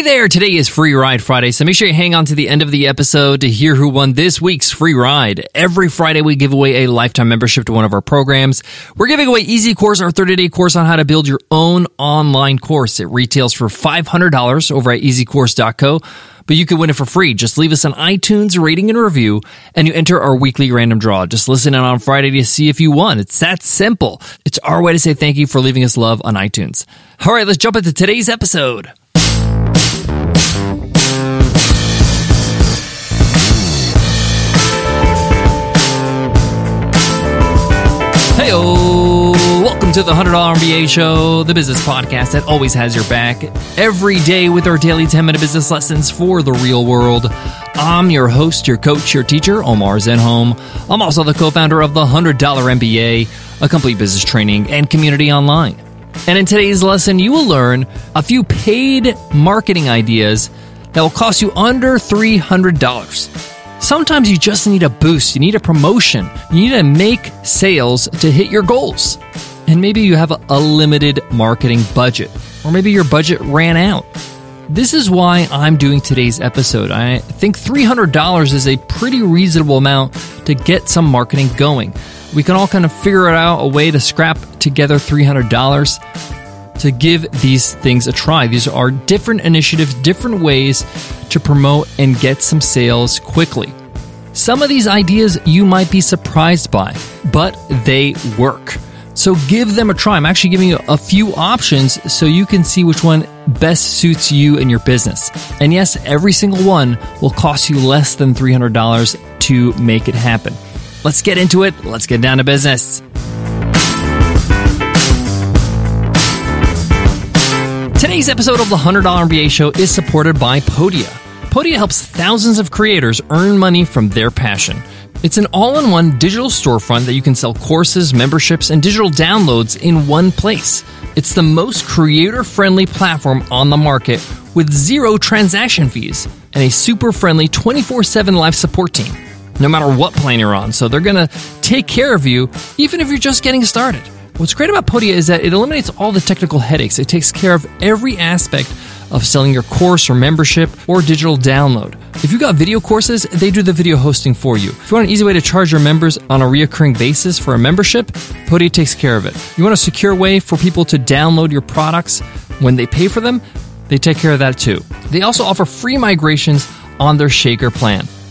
Hey there, today is Free Ride Friday, so make sure you hang on to the end of the episode to hear who won this week's free ride. Every Friday, we give away a lifetime membership to one of our programs. We're giving away Easy Course, our 30 day course on how to build your own online course. It retails for $500 over at easycourse.co, but you can win it for free. Just leave us an iTunes rating and review, and you enter our weekly random draw. Just listen in on Friday to see if you won. It's that simple. It's our way to say thank you for leaving us love on iTunes. All right, let's jump into today's episode. Hey, welcome to the $100 MBA show, the business podcast that always has your back every day with our daily 10 minute business lessons for the real world. I'm your host, your coach, your teacher, Omar Zenhom. I'm also the co founder of the $100 MBA, a complete business training and community online. And in today's lesson, you will learn a few paid marketing ideas that will cost you under $300. Sometimes you just need a boost, you need a promotion, you need to make sales to hit your goals. And maybe you have a, limited marketing budget, or maybe your budget ran out. This is why I'm doing today's episode. I think $300 is a pretty reasonable amount to get some marketing going. We can all kind of figure it out a way to scrap together $300 to give these things a try. These are different initiatives, different ways to promote and get some sales quickly. Some of these ideas you might be surprised by, but they work. So give them a try. I'm actually giving you a few options so you can see which one best suits you and your business. And yes, every single one will cost you less than $300 to make it happen. Let's get into it. Let's get down to business. Today's episode of the $100 MBA show is supported by Podia. Podia helps thousands of creators earn money from their passion. It's an all in one digital storefront that you can sell courses, memberships, and digital downloads in one place. It's the most creator friendly platform on the market with zero transaction fees and a super friendly 24 7 live support team, no matter what plan you're on. So they're going to take care of you even if you're just getting started. What's great about Podia is that it eliminates all the technical headaches. It takes care of every aspect of selling your course or membership or digital download. If you've got video courses, they do the video hosting for you. If you want an easy way to charge your members on a reoccurring basis for a membership, Podia takes care of it. You want a secure way for people to download your products when they pay for them? They take care of that too. They also offer free migrations on their Shaker plan.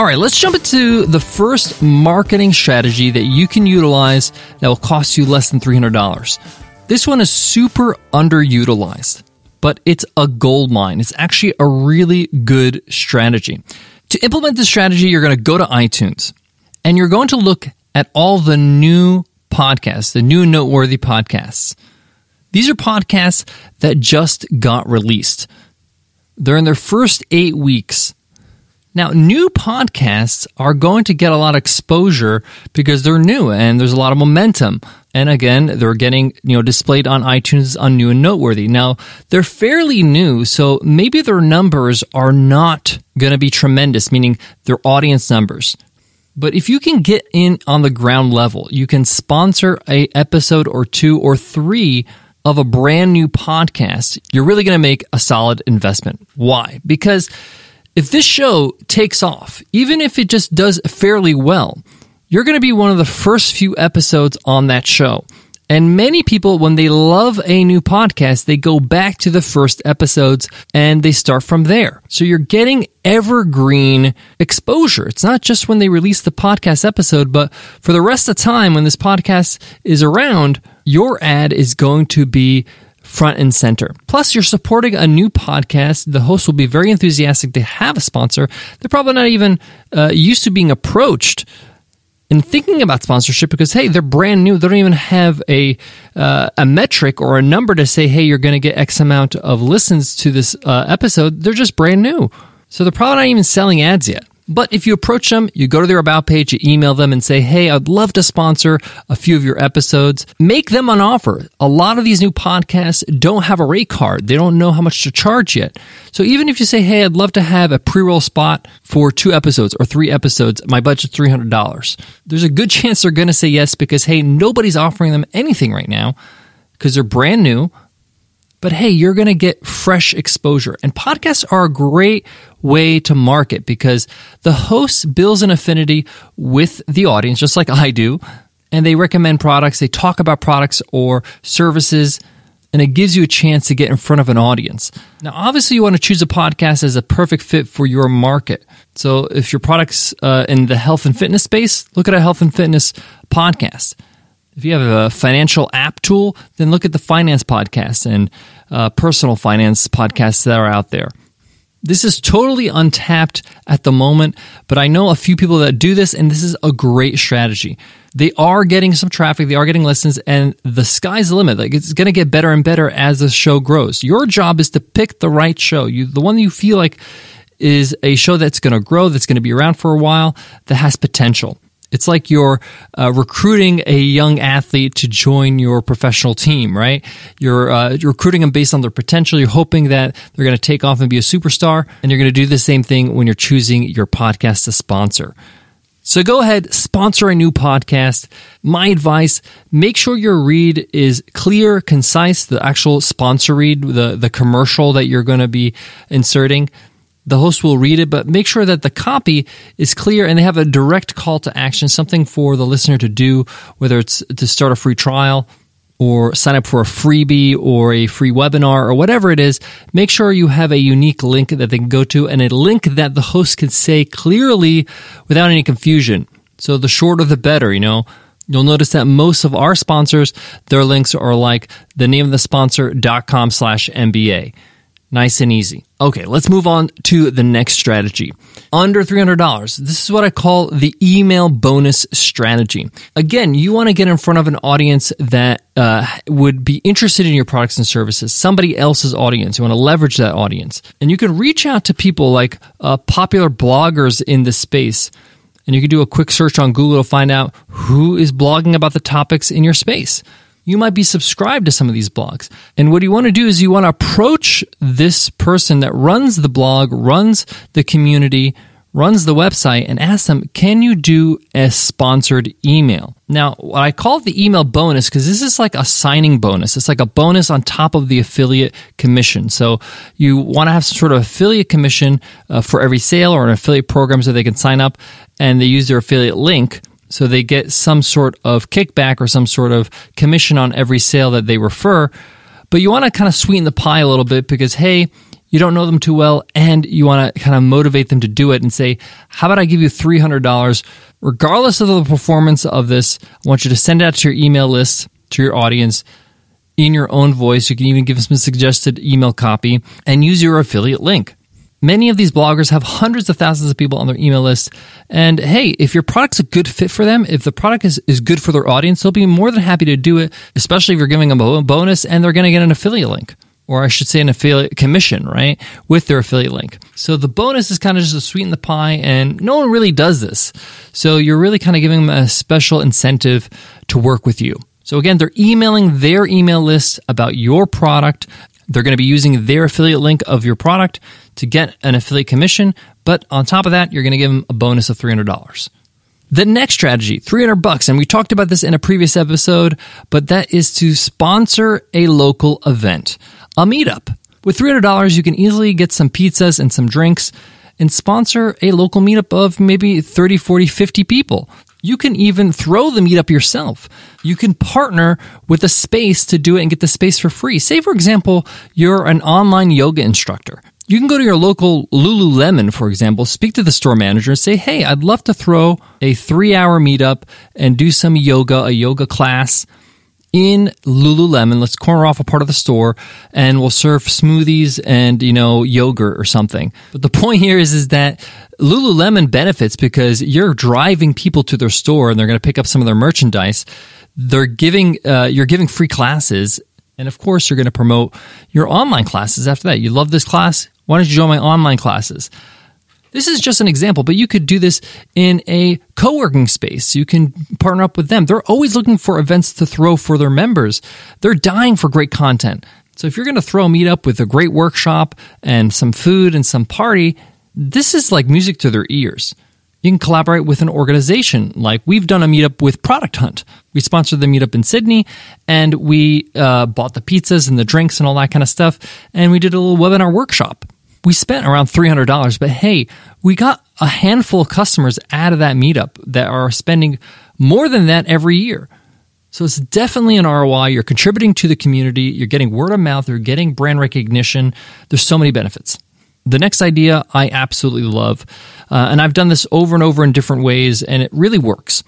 All right, let's jump into the first marketing strategy that you can utilize that will cost you less than $300. This one is super underutilized but it's a gold mine. It's actually a really good strategy. To implement this strategy, you're going to go to iTunes and you're going to look at all the new podcasts, the new noteworthy podcasts. These are podcasts that just got released. They're in their first eight weeks. Now, new podcasts are going to get a lot of exposure because they're new and there's a lot of momentum. And again, they're getting, you know, displayed on iTunes on new and noteworthy. Now, they're fairly new, so maybe their numbers are not going to be tremendous, meaning their audience numbers. But if you can get in on the ground level, you can sponsor a episode or two or three of a brand new podcast, you're really going to make a solid investment. Why? Because if this show takes off, even if it just does fairly well, you're going to be one of the first few episodes on that show. And many people, when they love a new podcast, they go back to the first episodes and they start from there. So you're getting evergreen exposure. It's not just when they release the podcast episode, but for the rest of the time when this podcast is around, your ad is going to be front and center. Plus, you're supporting a new podcast. The host will be very enthusiastic to have a sponsor. They're probably not even uh, used to being approached and thinking about sponsorship because hey, they're brand new. They don't even have a uh, a metric or a number to say hey, you're going to get X amount of listens to this uh, episode. They're just brand new, so they're probably not even selling ads yet. But if you approach them, you go to their about page, you email them and say, Hey, I'd love to sponsor a few of your episodes. Make them an offer. A lot of these new podcasts don't have a rate card. They don't know how much to charge yet. So even if you say, Hey, I'd love to have a pre-roll spot for two episodes or three episodes, my budget's $300. There's a good chance they're going to say yes because, Hey, nobody's offering them anything right now because they're brand new. But hey, you're going to get fresh exposure. And podcasts are a great way to market because the host builds an affinity with the audience, just like I do. And they recommend products, they talk about products or services, and it gives you a chance to get in front of an audience. Now, obviously, you want to choose a podcast as a perfect fit for your market. So if your product's uh, in the health and fitness space, look at a health and fitness podcast. If you have a financial app tool, then look at the finance podcasts and uh, personal finance podcasts that are out there. This is totally untapped at the moment, but I know a few people that do this, and this is a great strategy. They are getting some traffic, they are getting listens, and the sky's the limit. Like it's going to get better and better as the show grows. Your job is to pick the right show, you the one that you feel like is a show that's going to grow, that's going to be around for a while, that has potential. It's like you're uh, recruiting a young athlete to join your professional team, right? You're, uh, you're recruiting them based on their potential. You're hoping that they're going to take off and be a superstar. And you're going to do the same thing when you're choosing your podcast to sponsor. So go ahead, sponsor a new podcast. My advice, make sure your read is clear, concise, the actual sponsor read, the, the commercial that you're going to be inserting the host will read it, but make sure that the copy is clear and they have a direct call to action, something for the listener to do, whether it's to start a free trial or sign up for a freebie or a free webinar or whatever it is. Make sure you have a unique link that they can go to and a link that the host can say clearly without any confusion. So the shorter the better, you know. You'll notice that most of our sponsors, their links are like the name of the sponsor.com slash MBA. Nice and easy. Okay, let's move on to the next strategy. Under $300. This is what I call the email bonus strategy. Again, you want to get in front of an audience that uh, would be interested in your products and services, somebody else's audience. You want to leverage that audience. And you can reach out to people like uh, popular bloggers in this space. And you can do a quick search on Google to find out who is blogging about the topics in your space you might be subscribed to some of these blogs. And what you want to do is you want to approach this person that runs the blog, runs the community, runs the website, and ask them, can you do a sponsored email? Now, what I call the email bonus because this is like a signing bonus. It's like a bonus on top of the affiliate commission. So you want to have some sort of affiliate commission uh, for every sale or an affiliate program so they can sign up and they use their affiliate link so they get some sort of kickback or some sort of commission on every sale that they refer. But you want to kind of sweeten the pie a little bit because, hey, you don't know them too well and you want to kind of motivate them to do it and say, how about I give you $300? Regardless of the performance of this, I want you to send it out to your email list, to your audience in your own voice. You can even give them some suggested email copy and use your affiliate link. Many of these bloggers have hundreds of thousands of people on their email list. And hey, if your product's a good fit for them, if the product is, is good for their audience, they'll be more than happy to do it, especially if you're giving them a bonus and they're going to get an affiliate link. Or I should say an affiliate commission, right? With their affiliate link. So the bonus is kind of just to sweeten the pie and no one really does this. So you're really kind of giving them a special incentive to work with you. So again, they're emailing their email list about your product. They're going to be using their affiliate link of your product to get an affiliate commission, but on top of that, you're going to give them a bonus of $300. The next strategy, 300 bucks, and we talked about this in a previous episode, but that is to sponsor a local event, a meetup. With $300, you can easily get some pizzas and some drinks and sponsor a local meetup of maybe 30, 40, 50 people. You can even throw the meetup yourself. You can partner with a space to do it and get the space for free. Say, for example, you're an online yoga instructor. You can go to your local Lululemon, for example, speak to the store manager and say, Hey, I'd love to throw a three hour meetup and do some yoga, a yoga class in Lululemon. Let's corner off a part of the store and we'll serve smoothies and, you know, yogurt or something. But the point here is, is that Lululemon benefits because you're driving people to their store and they're going to pick up some of their merchandise. They're giving, uh, you're giving free classes. And of course, you're going to promote your online classes after that. You love this class? Why don't you join my online classes? This is just an example, but you could do this in a co working space. You can partner up with them. They're always looking for events to throw for their members. They're dying for great content. So if you're going to throw a meetup with a great workshop and some food and some party, this is like music to their ears. You can collaborate with an organization. Like we've done a meetup with Product Hunt. We sponsored the meetup in Sydney and we uh, bought the pizzas and the drinks and all that kind of stuff. And we did a little webinar workshop. We spent around $300, but hey, we got a handful of customers out of that meetup that are spending more than that every year. So it's definitely an ROI. You're contributing to the community. You're getting word of mouth. You're getting brand recognition. There's so many benefits. The next idea I absolutely love, uh, and I've done this over and over in different ways, and it really works.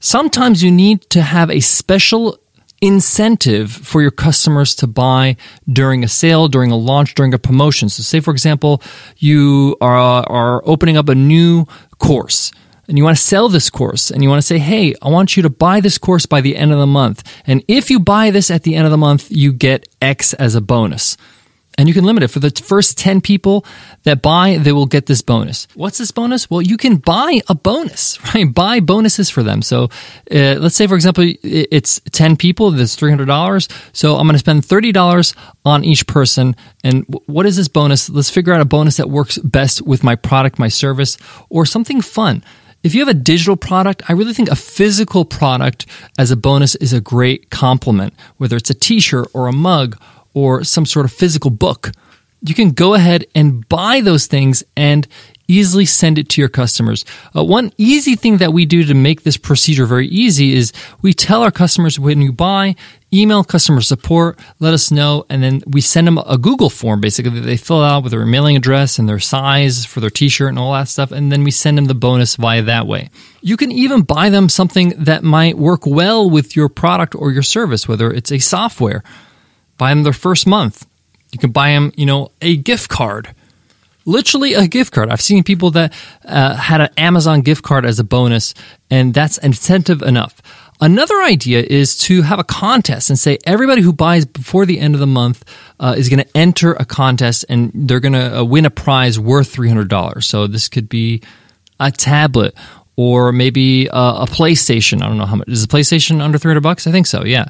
Sometimes you need to have a special incentive for your customers to buy during a sale, during a launch, during a promotion. So, say for example, you are, are opening up a new course and you want to sell this course and you want to say, Hey, I want you to buy this course by the end of the month. And if you buy this at the end of the month, you get X as a bonus and you can limit it. For the first 10 people that buy they will get this bonus. What's this bonus? Well you can buy a bonus right? Buy bonuses for them. So uh, let's say for example it's 10 people that's $300 so i'm going to spend $30 on each person. And what is this bonus? Let's figure out a bonus that works best with my product my service or something fun. If you have a digital product, I really think a physical product as a bonus is a great compliment, whether it's a t shirt or a mug or some sort of physical book, you can go ahead and buy those things and easily send it to your customers. Uh, one easy thing that we do to make this procedure very easy is we tell our customers when you buy, email customer support, let us know, and then we send them a Google form basically that they fill out with their mailing address and their size for their t-shirt and all that stuff, and then we send them the bonus via that way. You can even buy them something that might work well with your product or your service, whether it's a software buy them their first month. You can buy them, you know, a gift card. Literally a gift card. I've seen people that uh, had an Amazon gift card as a bonus, and that's incentive enough. Another idea is to have a contest and say everybody who buys before the end of the month uh, is going to enter a contest and they're going to uh, win a prize worth $300. So this could be a tablet or maybe a, a PlayStation. I don't know how much. Is a PlayStation under 300 bucks? I think so, yeah.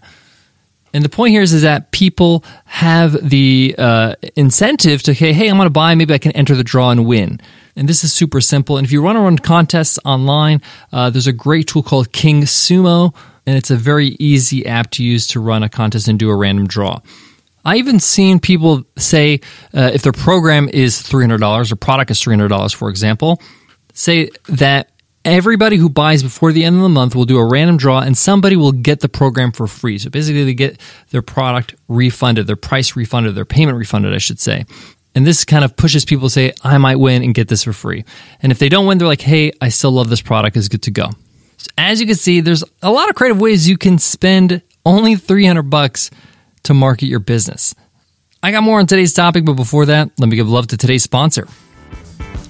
And the point here is, is that people have the uh, incentive to, hey, hey, I'm going to buy, maybe I can enter the draw and win. And this is super simple. And if you run contests online, uh, there's a great tool called King Sumo, and it's a very easy app to use to run a contest and do a random draw. I even seen people say uh, if their program is $300 or product is $300, for example, say that everybody who buys before the end of the month will do a random draw and somebody will get the program for free. So basically, they get their product refunded, their price refunded, their payment refunded, I should say. And this kind of pushes people to say, I might win and get this for free. And if they don't win, they're like, hey, I still love this product, it's good to go. So as you can see, there's a lot of creative ways you can spend only 300 bucks to market your business. I got more on today's topic, but before that, let me give love to today's sponsor.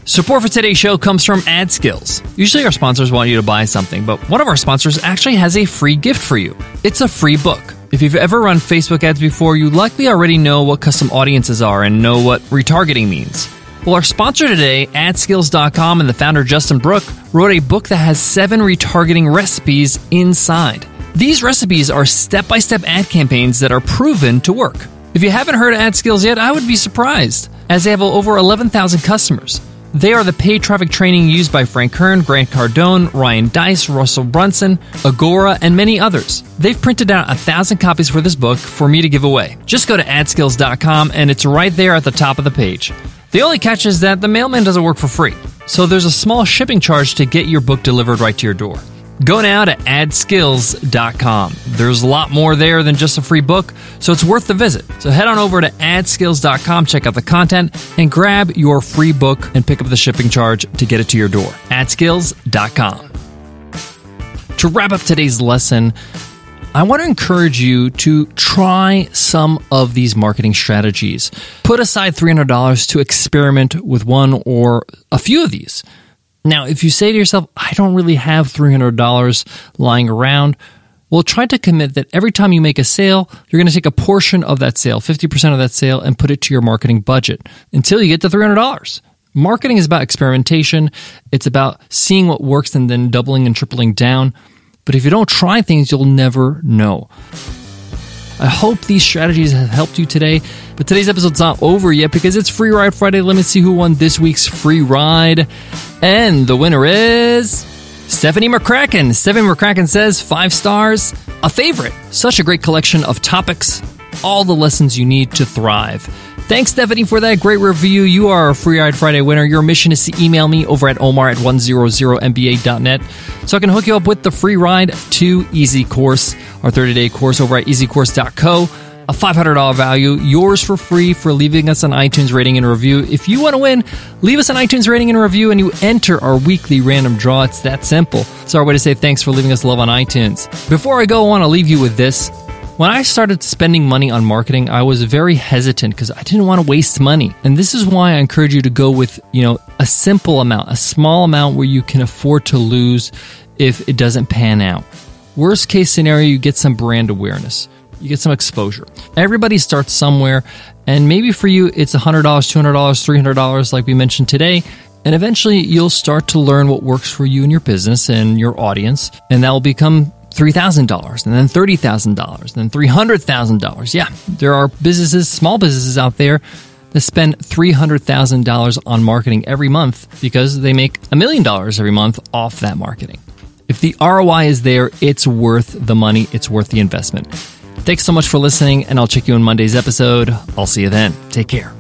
Support for today's show comes from AdSkills. Usually, our sponsors want you to buy something, but one of our sponsors actually has a free gift for you. It's a free book. If you've ever run Facebook ads before, you likely already know what custom audiences are and know what retargeting means. Well, our sponsor today, AdSkills.com, and the founder Justin Brooke wrote a book that has seven retargeting recipes inside. These recipes are step by step ad campaigns that are proven to work. If you haven't heard of AdSkills yet, I would be surprised, as they have over 11,000 customers. They are the paid traffic training used by Frank Kern, Grant Cardone, Ryan Deiss, Russell Brunson, Agora, and many others. They've printed out a thousand copies for this book for me to give away. Just go to adskills.com and it's right there at the top of the page. The only catch is that the mailman doesn't work for free, so there's a small shipping charge to get your book delivered right to your door. Go now to adskills.com. There's a lot more there than just a free book, so it's worth the visit. So head on over to adskills.com, check out the content, and grab your free book and pick up the shipping charge to get it to your door. Adskills.com. To wrap up today's lesson, I want to encourage you to try some of these marketing strategies. Put aside $300 to experiment with one or a few of these. Now, if you say to yourself, I don't really have $300 lying around, well, try to commit that every time you make a sale, you're going to take a portion of that sale, 50% of that sale, and put it to your marketing budget until you get to $300. Marketing is about experimentation. It's about seeing what works and then doubling and tripling down. But if you don't try things, you'll never know. I hope these strategies have helped you today. But today's episode's not over yet because it's Free Ride Friday. Let me see who won this week's free ride. And the winner is Stephanie McCracken. Stephanie McCracken says five stars, a favorite. Such a great collection of topics, all the lessons you need to thrive. Thanks, Stephanie, for that great review. You are a Free Ride Friday winner. Your mission is to email me over at omar at 100mba.net so I can hook you up with the free ride to Easy Course, our 30 day course over at easycourse.co. A $500 value, yours for free for leaving us an iTunes rating and review. If you want to win, leave us an iTunes rating and review and you enter our weekly random draw. It's that simple. It's our way to say thanks for leaving us love on iTunes. Before I go, I want to leave you with this. When I started spending money on marketing, I was very hesitant because I didn't want to waste money. And this is why I encourage you to go with, you know, a simple amount, a small amount where you can afford to lose if it doesn't pan out. Worst case scenario, you get some brand awareness. You get some exposure. Everybody starts somewhere, and maybe for you, it's $100, $200, $300, like we mentioned today. And eventually, you'll start to learn what works for you and your business and your audience, and that will become $3,000 and then $30,000 and then $300,000. Yeah, there are businesses, small businesses out there that spend $300,000 on marketing every month because they make a million dollars every month off that marketing. If the ROI is there, it's worth the money, it's worth the investment. Thanks so much for listening, and I'll check you on Monday's episode. I'll see you then. Take care.